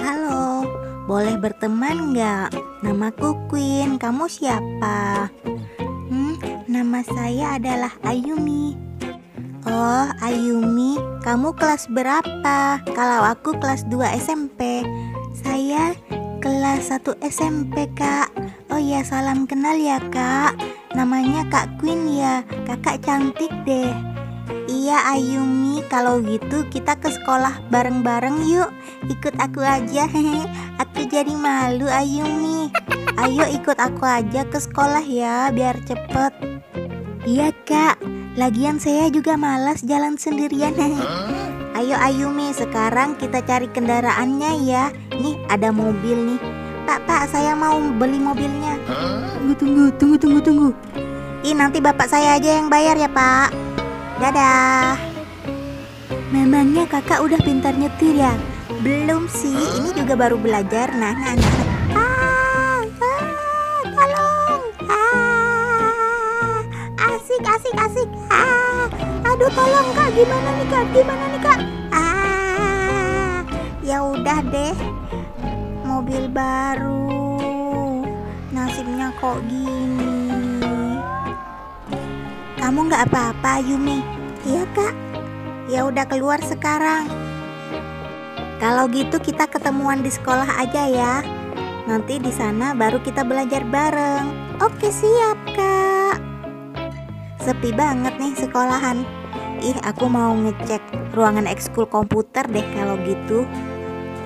Halo, boleh berteman nggak? Namaku Queen, kamu siapa? Hmm, nama saya adalah Ayumi. Oh, Ayumi, kamu kelas berapa? Kalau aku kelas 2 SMP. Saya kelas 1 SMP, Kak. Oh ya, salam kenal ya, Kak. Namanya Kak Queen ya. Kakak cantik deh. Iya Ayumi, kalau gitu kita ke sekolah bareng-bareng yuk. Ikut aku aja, hehe. Aku jadi malu Ayumi. Ayo ikut aku aja ke sekolah ya, biar cepet. Iya kak, lagian saya juga malas jalan sendirian. Ayo Ayumi, sekarang kita cari kendaraannya ya. Nih ada mobil nih. Pak, pak, saya mau beli mobilnya. Tunggu, tunggu, tunggu, tunggu, tunggu. Ih, nanti bapak saya aja yang bayar ya, Pak. Dadah. Memangnya kakak udah pintar nyetir ya? Belum sih, ini juga baru belajar. Nah, nah, nah. Ah, ah, tolong. Ah, asik, asik, asik. Ah, aduh, tolong kak. Gimana nih kak? Gimana nih kak? Ah, ya udah deh. Mobil baru. Nasibnya kok gini. Kamu nggak apa-apa, Yumi? Iya, Kak. Ya udah keluar sekarang. Kalau gitu kita ketemuan di sekolah aja ya. Nanti di sana baru kita belajar bareng. Oke, siap, Kak. Sepi banget nih sekolahan. Ih, aku mau ngecek ruangan ekskul komputer deh kalau gitu.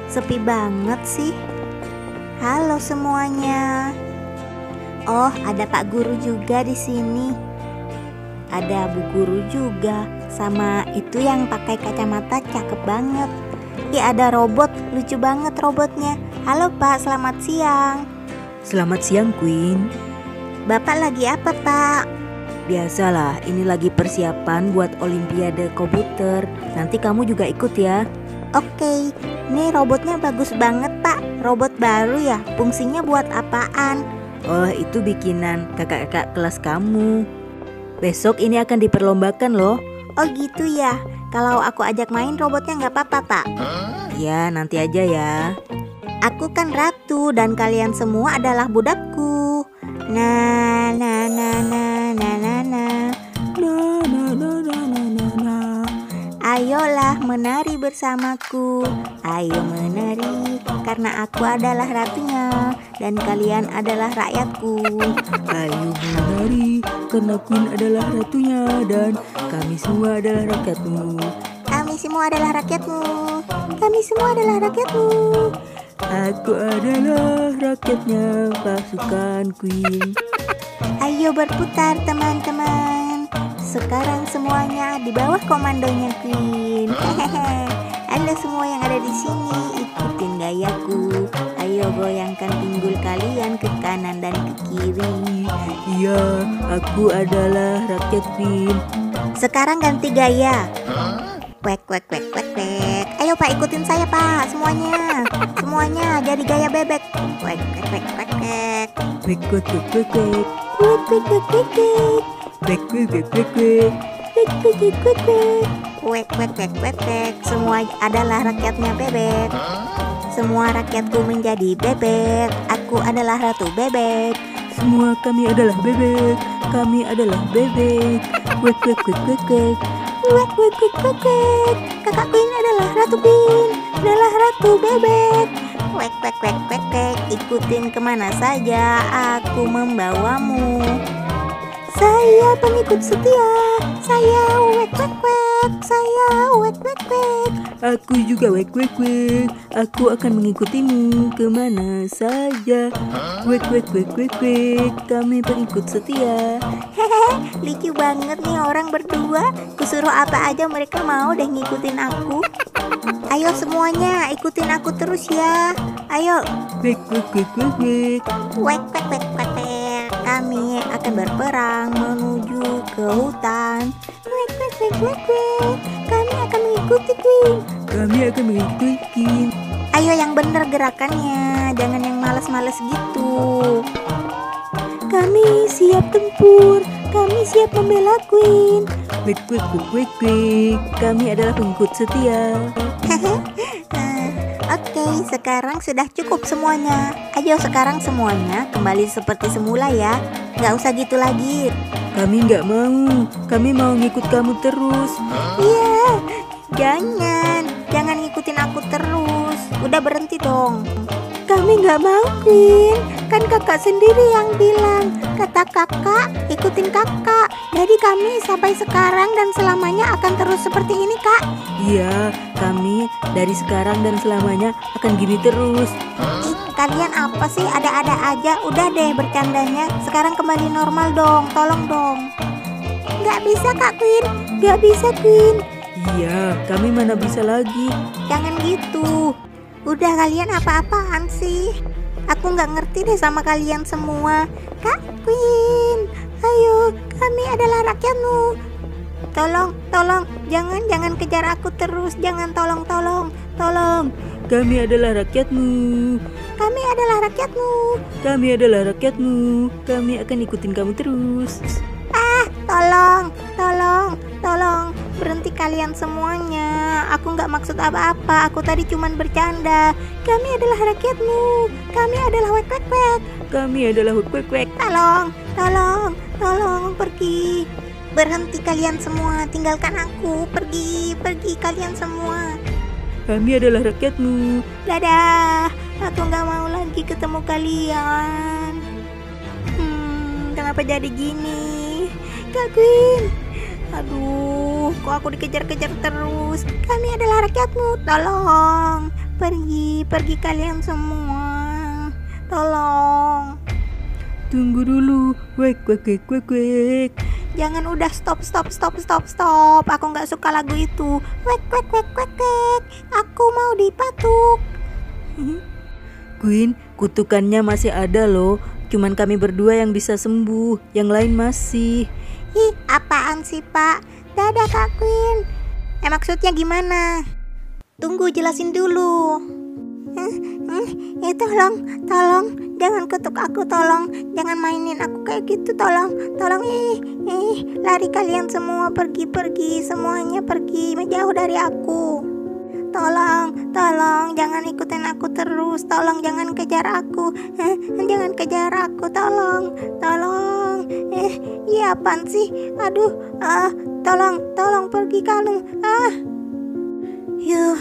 Sepi banget sih. Halo semuanya. Oh, ada Pak Guru juga di sini ada bu guru juga sama itu yang pakai kacamata cakep banget. Ih ada robot lucu banget robotnya. Halo pak selamat siang. Selamat siang Queen. Bapak lagi apa pak? Biasalah ini lagi persiapan buat olimpiade komputer Nanti kamu juga ikut ya. Oke ini robotnya bagus banget pak. Robot baru ya fungsinya buat apaan? Oh itu bikinan kakak-kakak kelas kamu Besok ini akan diperlombakan loh. Oh gitu ya. Kalau aku ajak main robotnya nggak apa-apa pak. Ya nanti aja ya. Aku kan ratu dan kalian semua adalah budakku. Nah, nah, nah, nah, nah, nah, nah. Ayolah menari bersamaku. Ayo menari karena aku adalah ratunya dan kalian adalah rakyatku. Ayo menari karena Queen adalah ratunya Dan kami semua adalah rakyatmu Kami semua adalah rakyatmu. Kami semua adalah rakyatmu. Aku adalah rakyatnya pasukan Queen Ayo berputar teman-teman. Sekarang semuanya di bawah komandonya Queen. Hehehe. Halo semua yang ada di sini, ikutin gayaku. Ayo goyangkan pinggul kalian ke kanan dan ke kiri. Iya aku adalah rakyat Queen Sekarang ganti gaya. Kwek kwek kwek kwek kwek. Ayo Pak ikutin saya Pak semuanya. Semuanya jadi gaya bebek. Kwek kwek kwek kwek kwek. Kwek kwek kwek kwek kwek Kwek kwek kwek kwek kwek. Kwek kwek kwek kwek kwek Kwek kwek kwek kwek kwek. Kwek kwek kwek kwek kwek. Semua adalah rakyatnya bebek. Semua rakyatku menjadi bebek. Aku adalah ratu bebek. Semua kami adalah bebek Kami adalah bebek Kwek kwek kwek kwek kwek Kwek kwek kwek kwek kwek. Kakak Queen adalah ratu Queen. Adalah ratu bebek. Kwek kwek kwek kwek kwek. Ikutin ke mana saja aku membawamu. Saya pengikut setia. Saya wek wek wek. Saya wek wek wek. Aku juga wek kwek kwek Aku akan mengikutimu ke mana saja Kwek kwek kwek kwek kwek Kami pengikut setia Hehehe, lucu banget nih orang berdua. Kusuruh apa aja mereka mau deh ngikutin aku. Ayo semuanya ikutin aku terus ya. Ayo kwek kwek kwek kwek Wek wek wek wek wek. Kami akan berperang menuju ke hutan. Wek wek wek wek wek. Kami akan mengikuti Queen. Kami akan mengikuti Queen Ayo yang bener gerakannya, jangan yang males-males gitu. Kami siap tempur, kami siap membela Queen. Kwek kwek kwek kwek Kami adalah pengikut setia Eh, Oke, sekarang sudah cukup semuanya. Ayo sekarang semuanya kembali seperti semula ya. Nggak usah gitu lagi. Kami nggak mau. Kami mau ngikut kamu terus. Iya, jangan. Jangan ngikutin aku terus. Udah berhenti dong. Kami nggak mau, Queen. Kan kakak sendiri yang bilang. Kata kakak, ikutin kakak. Jadi kami sampai sekarang dan selamanya akan terus seperti ini, Kak. Iya, kami dari sekarang dan selamanya akan gini terus. Ih, kalian apa sih? Ada-ada aja. Udah deh bercandanya. Sekarang kembali normal dong. Tolong dong. Nggak bisa, Kak Queen. Nggak bisa, Queen. Iya, kami mana bisa lagi. Jangan gitu. Udah kalian apa-apaan sih? Aku nggak ngerti deh sama kalian semua. Kak Queen, ayo, kami adalah rakyatmu. Tolong, tolong, jangan, jangan kejar aku terus. Jangan, tolong, tolong, tolong. Kami adalah rakyatmu. Kami adalah rakyatmu. Kami adalah rakyatmu. Kami akan ikutin kamu terus. Ah, tolong, tolong, tolong. Berhenti kalian semuanya. Aku nggak maksud apa-apa. Aku tadi cuman bercanda. Kami adalah rakyatmu. Kami adalah wek wek wek. Kami adalah hut kwek kwek. Tolong, tolong, tolong pergi. Berhenti kalian semua. Tinggalkan aku. Pergi, pergi kalian semua. Kami adalah rakyatmu. Dadah. Aku nggak mau lagi ketemu kalian. Hmm, kenapa jadi gini? Kak Queen. Aduh, kok aku dikejar-kejar terus? Kami adalah rakyatmu. Tolong. Pergi, pergi kalian semua. Tolong. Tunggu dulu. Wek wek wek wek wek. Jangan udah stop stop stop stop stop. Aku nggak suka lagu itu. Wek wek wek wek wek. Aku mau dipatuk. Queen, kutukannya masih ada loh. Cuman kami berdua yang bisa sembuh, yang lain masih. Ih, apaan sih pak? Dadah Kak Queen. Eh maksudnya gimana? Tunggu jelasin dulu. Eh, eh, tolong, tolong, jangan ketuk aku, tolong, jangan mainin aku kayak gitu, tolong, tolong, ih, ih, lari kalian semua pergi, pergi, semuanya pergi, menjauh dari aku. Tolong, tolong, jangan ikutin aku terus, tolong jangan kejar aku, eh, jangan kejar aku, tolong, tolong, eh, iya apaan sih, aduh, ah, tolong, tolong pergi kalung, ah. Yuh,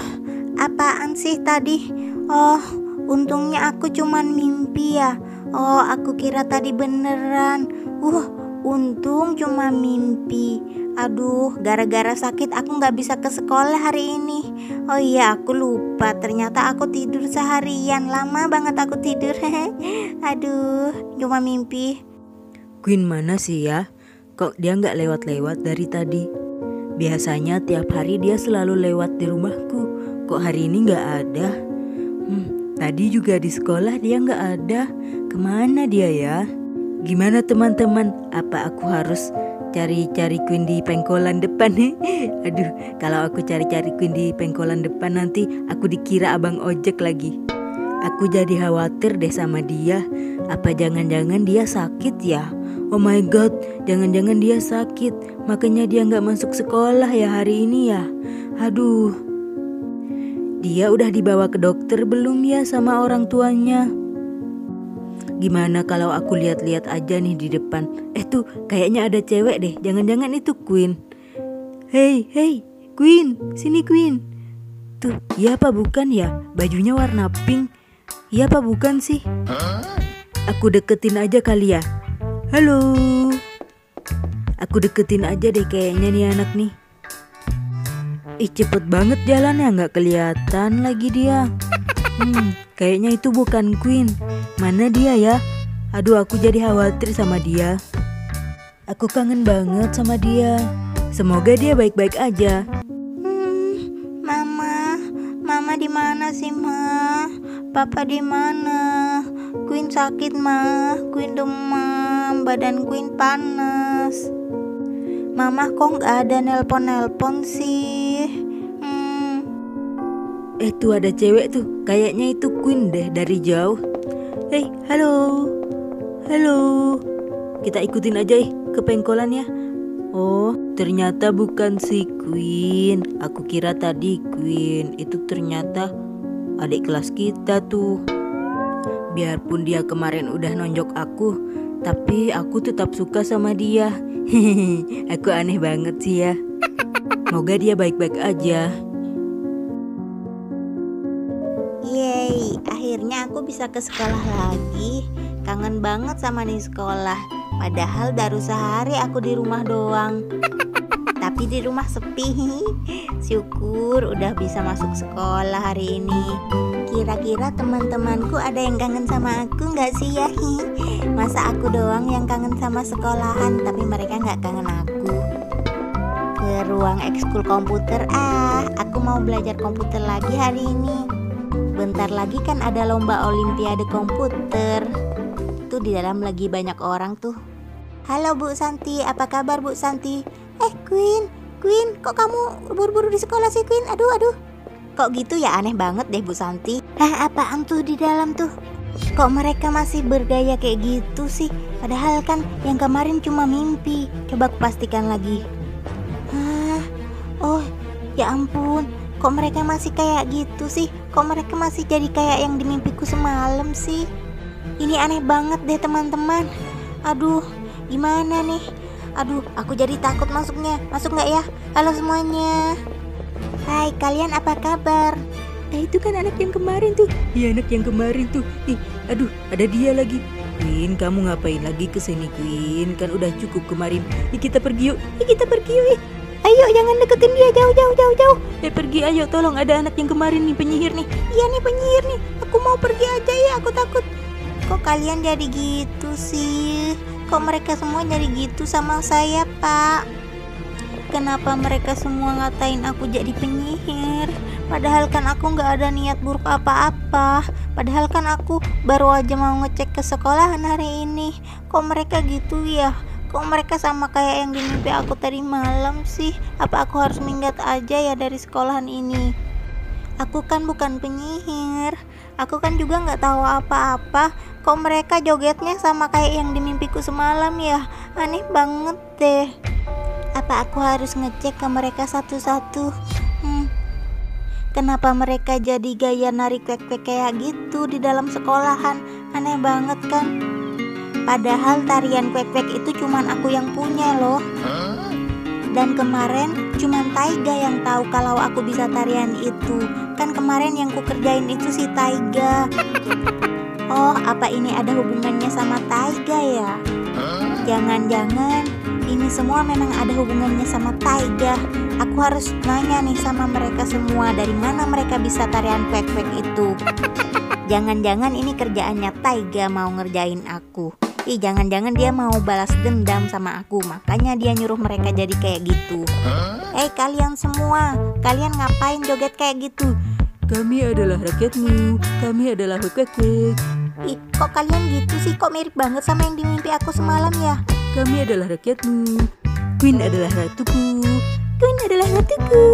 apaan sih tadi? Oh, untungnya aku cuman mimpi ya. Oh, aku kira tadi beneran. Uh, untung cuma mimpi. Aduh, gara-gara sakit aku nggak bisa ke sekolah hari ini. Oh iya, aku lupa. Ternyata aku tidur seharian. Lama banget aku tidur. Aduh, cuma mimpi. Queen mana sih ya? Kok dia nggak lewat-lewat dari tadi? Biasanya tiap hari dia selalu lewat di rumahku. Kok hari ini nggak ada? Hmm, tadi juga di sekolah dia nggak ada. Ke mana dia ya? Gimana teman-teman? Apa aku harus cari-cari Queen di pengkolan depan? Aduh, kalau aku cari-cari Queen di pengkolan depan nanti aku dikira abang ojek lagi. Aku jadi khawatir deh sama dia. Apa jangan-jangan dia sakit ya? Oh my god, jangan-jangan dia sakit. Makanya dia nggak masuk sekolah ya hari ini ya. Aduh. Dia udah dibawa ke dokter belum ya sama orang tuanya? Gimana kalau aku lihat-lihat aja nih di depan? Eh tuh, kayaknya ada cewek deh. Jangan-jangan itu Queen. Hey, hey, Queen, sini Queen. Tuh, iya apa bukan ya? Bajunya warna pink. Iya apa bukan sih? Aku deketin aja kali ya. Halo. Aku deketin aja deh kayaknya nih anak nih. Ih cepet banget jalannya nggak kelihatan lagi dia. Hmm, kayaknya itu bukan Queen. Mana dia ya? Aduh aku jadi khawatir sama dia. Aku kangen banget sama dia. Semoga dia baik-baik aja. Hmm, Mama, Mama di mana sih, Ma? Papa di mana? Queen sakit, Ma. Queen demam, badan Queen panas. Mama kok nggak ada nelpon-nelpon sih? Hmm, Eh tuh ada cewek tuh. Kayaknya itu Queen deh dari jauh. Hei, halo. Halo. Kita ikutin aja ih ke pengkolan ya. Oh, ternyata bukan si Queen. Aku kira tadi Queen. Itu ternyata adik kelas kita tuh. Biarpun dia kemarin udah nonjok aku, tapi aku tetap suka sama dia. Hehehe, aku aneh banget sih ya. Semoga dia baik-baik aja. Yeay, akhirnya aku bisa ke sekolah lagi. Kangen banget sama nih sekolah. Padahal baru sehari aku di rumah doang. Tapi di rumah sepi. Syukur udah bisa masuk sekolah hari ini. Kira-kira teman-temanku ada yang kangen sama aku nggak sih ya? Masa aku doang yang kangen sama sekolahan, tapi mereka nggak kangen aku. Ke ruang ekskul komputer ah, aku mau belajar komputer lagi hari ini. Bentar lagi kan ada lomba olimpiade komputer. Tuh di dalam lagi banyak orang tuh. Halo Bu Santi, apa kabar Bu Santi? Eh Queen, Queen, kok kamu buru-buru di sekolah sih Queen? Aduh, aduh. Kok gitu ya aneh banget deh Bu Santi. Ah, apaan tuh di dalam tuh? Kok mereka masih bergaya kayak gitu sih? Padahal kan yang kemarin cuma mimpi. Coba aku pastikan lagi. Hah? Oh, ya ampun. Kok mereka masih kayak gitu sih? Kok mereka masih jadi kayak yang di mimpiku semalam sih? Ini aneh banget deh teman-teman. Aduh, gimana nih? Aduh, aku jadi takut masuknya. Masuk nggak ya? Halo semuanya. Hai, kalian apa kabar? Eh itu kan anak yang kemarin tuh. Iya anak yang kemarin tuh. Ih, aduh, ada dia lagi. Queen, kamu ngapain lagi ke sini Queen? Kan udah cukup kemarin. Ih, kita pergi yuk. Ih, kita pergi yuk. Ih. Ayo, jangan deketin dia jauh, jauh, jauh, jauh. Eh pergi ayo tolong ada anak yang kemarin nih penyihir nih. Iya nih penyihir nih. Aku mau pergi aja ya, aku takut. Kok kalian jadi gitu sih? Kok mereka semua jadi gitu sama saya, Pak? Kenapa mereka semua ngatain aku jadi penyihir? Padahal kan aku nggak ada niat buruk apa-apa. Padahal kan aku baru aja mau ngecek ke sekolahan hari ini. Kok mereka gitu ya? Kok mereka sama kayak yang di mimpi aku tadi malam sih? Apa aku harus minggat aja ya dari sekolahan ini? Aku kan bukan penyihir. Aku kan juga nggak tahu apa-apa. Kok mereka jogetnya sama kayak yang di mimpiku semalam ya? Aneh banget deh. Apa aku harus ngecek ke mereka satu-satu? Hmm. Kenapa mereka jadi gaya nari kwek-kwek kayak gitu di dalam sekolahan? Aneh banget kan? Padahal tarian kwek-kwek itu cuman aku yang punya loh. Dan kemarin cuman Taiga yang tahu kalau aku bisa tarian itu. Kan kemarin yang ku kerjain itu si Taiga. Oh, apa ini ada hubungannya sama Taiga ya? Jangan-jangan ini semua memang ada hubungannya sama Taiga. Aku harus nanya nih sama mereka semua dari mana mereka bisa tarian kwek-kwek itu. Jangan-jangan ini kerjaannya Taiga mau ngerjain aku. Ih, jangan-jangan dia mau balas dendam sama aku, makanya dia nyuruh mereka jadi kayak gitu. Eh, kalian semua, kalian ngapain joget kayak gitu? Kami adalah rakyatmu. Kami adalah kwek-kwek. Ih, kok kalian gitu sih? Kok mirip banget sama yang di mimpi aku semalam ya? Kami adalah rakyatmu. Queen adalah ratuku. Queen adalah ratuku.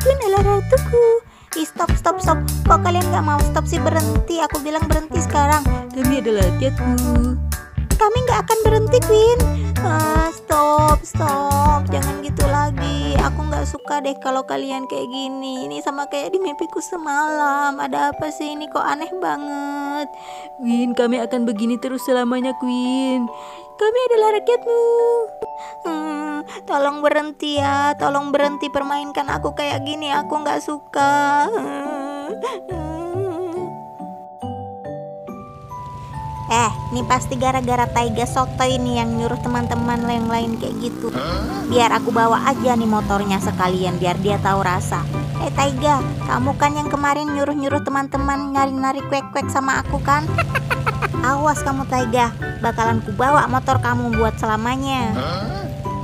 Queen adalah ratuku. Ih, stop, stop, stop. Kok kalian gak mau stop sih? Berhenti. Aku bilang berhenti sekarang. Kami adalah rakyatmu. Kami gak akan berhenti, Queen. Ah, stop, stop. Jangan gitu lagi. Aku gak suka deh kalau kalian kayak gini. Ini sama kayak di mimpiku semalam. Ada apa sih ini? Kok aneh banget. Queen, kami akan begini terus selamanya, Queen. Kami adalah rakyatmu. Hmm, tolong berhenti ya. Tolong berhenti permainkan aku kayak gini. Aku nggak suka. Eh, ini pasti gara-gara Taiga Soto ini yang nyuruh teman-teman yang lain kayak gitu. Biar aku bawa aja nih motornya sekalian biar dia tahu rasa. Eh Taiga, kamu kan yang kemarin nyuruh-nyuruh teman-teman nyari-nyari kwek-kwek sama aku kan? Awas kamu Taiga, bakalan ku bawa motor kamu buat selamanya.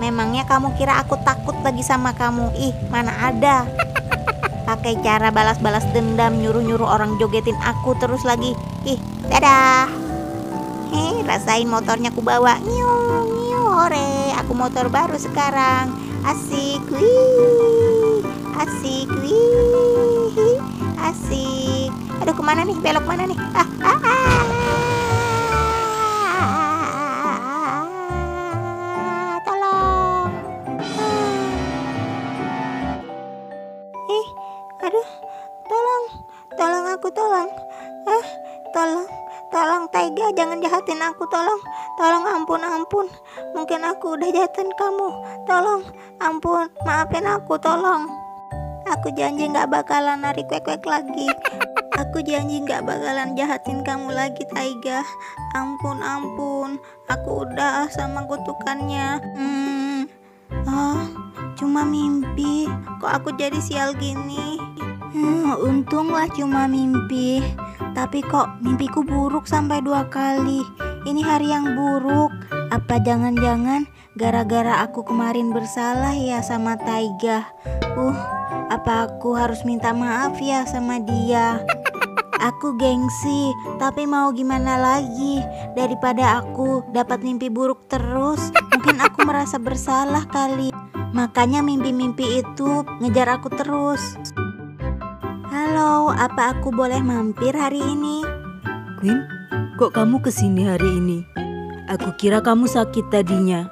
Memangnya kamu kira aku takut lagi sama kamu? Ih, mana ada. Pakai cara balas-balas dendam nyuruh-nyuruh orang jogetin aku terus lagi. Ih, dadah. Eh, rasain motornya ku bawa. Nyu, nyu, hore. Aku motor baru sekarang. Asik, wih. Asik, wih. Asik. Aduh, ke mana nih? Belok mana nih? Ah, ah, ah. Aku, tolong, tolong ampun, ampun. Mungkin aku udah jahatin kamu, tolong, ampun, maafin aku, tolong. Aku janji nggak bakalan narik kwek-kwek lagi. Aku janji nggak bakalan jahatin kamu lagi, Taiga. Ampun, ampun. Aku udah sama kutukannya. Hmm. Oh, cuma mimpi. Kok aku jadi sial gini? Hmm, untunglah cuma mimpi. Tapi kok mimpiku buruk sampai dua kali. Ini hari yang buruk. Apa jangan-jangan gara-gara aku kemarin bersalah ya sama Taiga? Uh, apa aku harus minta maaf ya sama dia? Aku gengsi, tapi mau gimana lagi? Daripada aku dapat mimpi buruk terus, mungkin aku merasa bersalah kali. Makanya mimpi-mimpi itu ngejar aku terus. Halo, apa aku boleh mampir hari ini? Queen, kok kamu ke sini hari ini? Aku kira kamu sakit tadinya.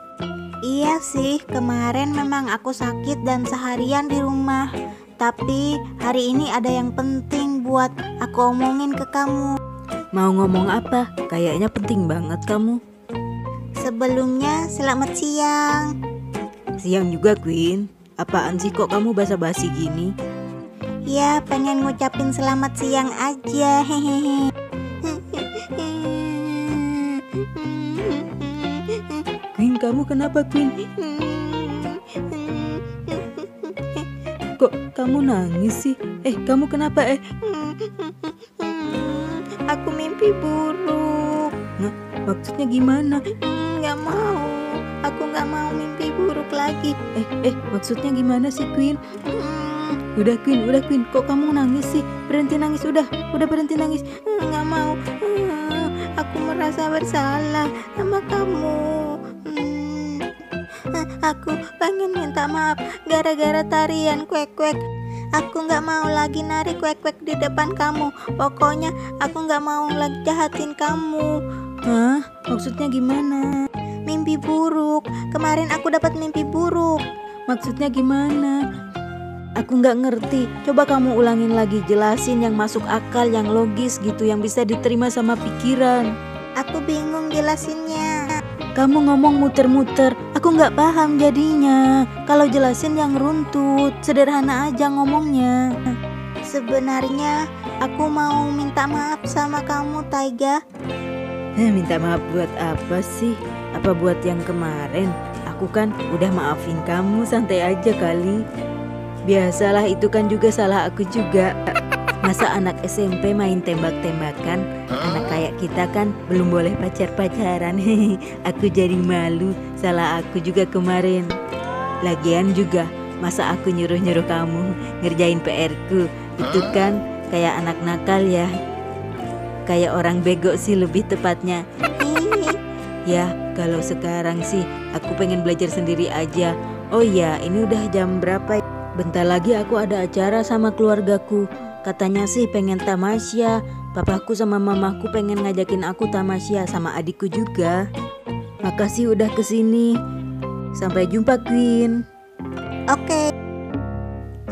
Iya sih, kemarin memang aku sakit dan seharian di rumah. Tapi hari ini ada yang penting buat aku omongin ke kamu. Mau ngomong apa? Kayaknya penting banget kamu. Sebelumnya, selamat siang. Siang juga, Queen. Apaan sih kok kamu basa-basi gini? Ya, pengen ngucapin selamat siang aja. Hehehe. kamu kenapa, Queen? Kok kamu nangis sih? Eh, kamu kenapa? Eh, Aku mimpi buruk. maksudnya gimana? Nggak mau. Aku nggak mau mimpi buruk lagi. Eh, eh, maksudnya gimana sih, Queen? Udah, Queen, udah, Queen. Kok kamu nangis sih? Berhenti nangis, udah. Udah berhenti nangis. nggak mau. Aku merasa bersalah sama kamu. Aku pengen minta maaf gara-gara tarian kuek-kuek. Aku nggak mau lagi nari kuek-kuek di depan kamu. Pokoknya aku nggak mau lagi jahatin kamu. Hah? Maksudnya gimana? Mimpi buruk. Kemarin aku dapat mimpi buruk. Maksudnya gimana? Aku nggak ngerti. Coba kamu ulangin lagi, jelasin yang masuk akal, yang logis gitu, yang bisa diterima sama pikiran. Aku bingung jelasinnya. Kamu ngomong muter-muter, aku nggak paham jadinya. Kalau jelasin yang runtut, sederhana aja ngomongnya. Sebenarnya aku mau minta maaf sama kamu, Taiga. Eh, minta maaf buat apa sih? Apa buat yang kemarin? Aku kan udah maafin kamu, santai aja kali. Biasalah itu kan juga salah aku juga. Masa anak SMP main tembak-tembakan? Anak kayak kita kan belum boleh pacar-pacaran. aku jadi malu, salah aku juga kemarin. Lagian juga, masa aku nyuruh-nyuruh kamu ngerjain PR-ku? Itu kan kayak anak nakal ya. Kayak orang bego sih lebih tepatnya. Ya, kalau sekarang sih aku pengen belajar sendiri aja. Oh iya, ini udah jam berapa? ya? Bentar lagi aku ada acara sama keluargaku. Katanya sih pengen tamasya. Papaku sama mamaku pengen ngajakin aku tamasya sama adikku juga. Makasih udah ke sini. Sampai jumpa Queen. Oke.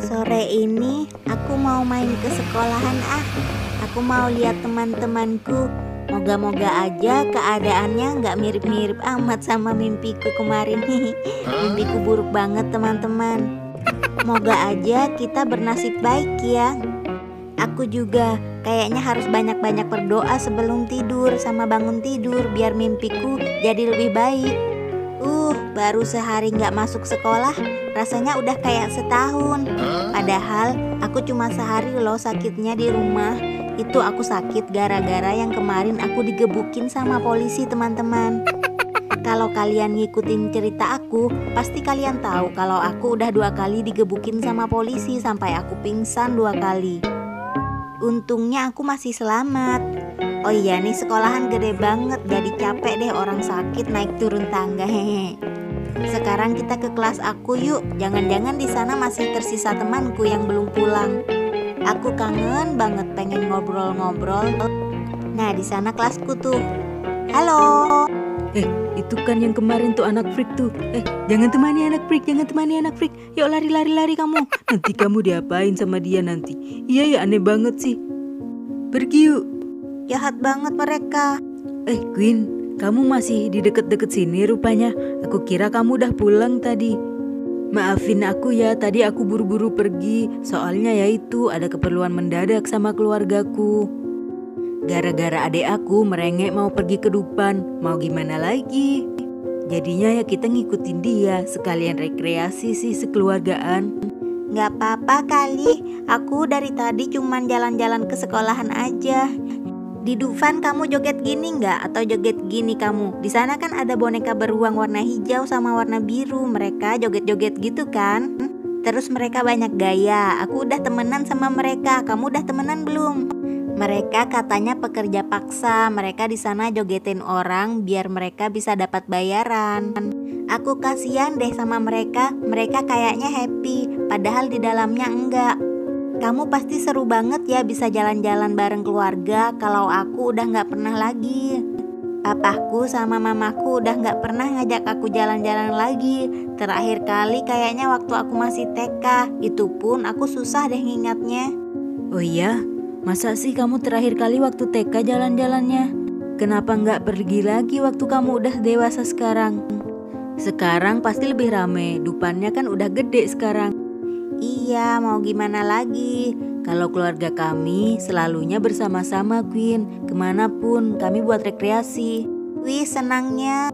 Sore ini aku mau main ke sekolahan ah. Aku mau lihat teman-temanku. Moga-moga aja keadaannya nggak mirip-mirip amat sama mimpiku kemarin. mimpiku buruk banget teman-teman. Moga aja kita bernasib baik ya. Aku juga kayaknya harus banyak-banyak berdoa sebelum tidur sama bangun tidur biar mimpiku jadi lebih baik. Uh, baru sehari nggak masuk sekolah, rasanya udah kayak setahun. Padahal aku cuma sehari loh sakitnya di rumah. Itu aku sakit gara-gara yang kemarin aku digebukin sama polisi teman-teman. Kalau kalian ngikutin cerita aku, pasti kalian tahu kalau aku udah dua kali digebukin sama polisi sampai aku pingsan dua kali. Untungnya aku masih selamat. Oh iya nih sekolahan gede banget jadi capek deh orang sakit naik turun tangga hehe. Sekarang kita ke kelas aku yuk. Jangan-jangan di sana masih tersisa temanku yang belum pulang. Aku kangen banget pengen ngobrol-ngobrol. Nah di sana kelasku tuh. Halo. Eh, itu kan yang kemarin tuh anak freak tuh. Eh, jangan temani anak freak, jangan temani anak freak. Yuk lari-lari-lari kamu. Nanti kamu diapain sama dia nanti. Iya ya aneh banget sih. Pergi yuk. Jahat banget mereka. Eh Queen, kamu masih di deket-deket sini rupanya. Aku kira kamu udah pulang tadi. Maafin aku ya, tadi aku buru-buru pergi. Soalnya ya itu ada keperluan mendadak sama keluargaku. Gara-gara adik aku merengek mau pergi ke Dupan, mau gimana lagi? Jadinya ya kita ngikutin dia, sekalian rekreasi sih sekeluargaan. Gak apa-apa kali, aku dari tadi cuman jalan-jalan ke sekolahan aja. Di Dufan kamu joget gini nggak atau joget gini kamu? Di sana kan ada boneka beruang warna hijau sama warna biru. Mereka joget-joget gitu kan? Terus mereka banyak gaya. Aku udah temenan sama mereka. Kamu udah temenan belum? Mereka katanya pekerja paksa. Mereka di sana jogetin orang biar mereka bisa dapat bayaran. Aku kasihan deh sama mereka. Mereka kayaknya happy, padahal di dalamnya enggak. Kamu pasti seru banget ya bisa jalan-jalan bareng keluarga kalau aku udah nggak pernah lagi. Papaku sama mamaku udah nggak pernah ngajak aku jalan-jalan lagi. Terakhir kali kayaknya waktu aku masih TK. Itu pun aku susah deh ngingatnya. Oh iya, masa sih kamu terakhir kali waktu TK jalan-jalannya? Kenapa nggak pergi lagi waktu kamu udah dewasa sekarang? Sekarang pasti lebih rame, dupannya kan udah gede sekarang. Iya, mau gimana lagi? Kalau keluarga kami selalunya bersama-sama, Queen. Ke mana pun kami buat rekreasi. Wih, senangnya.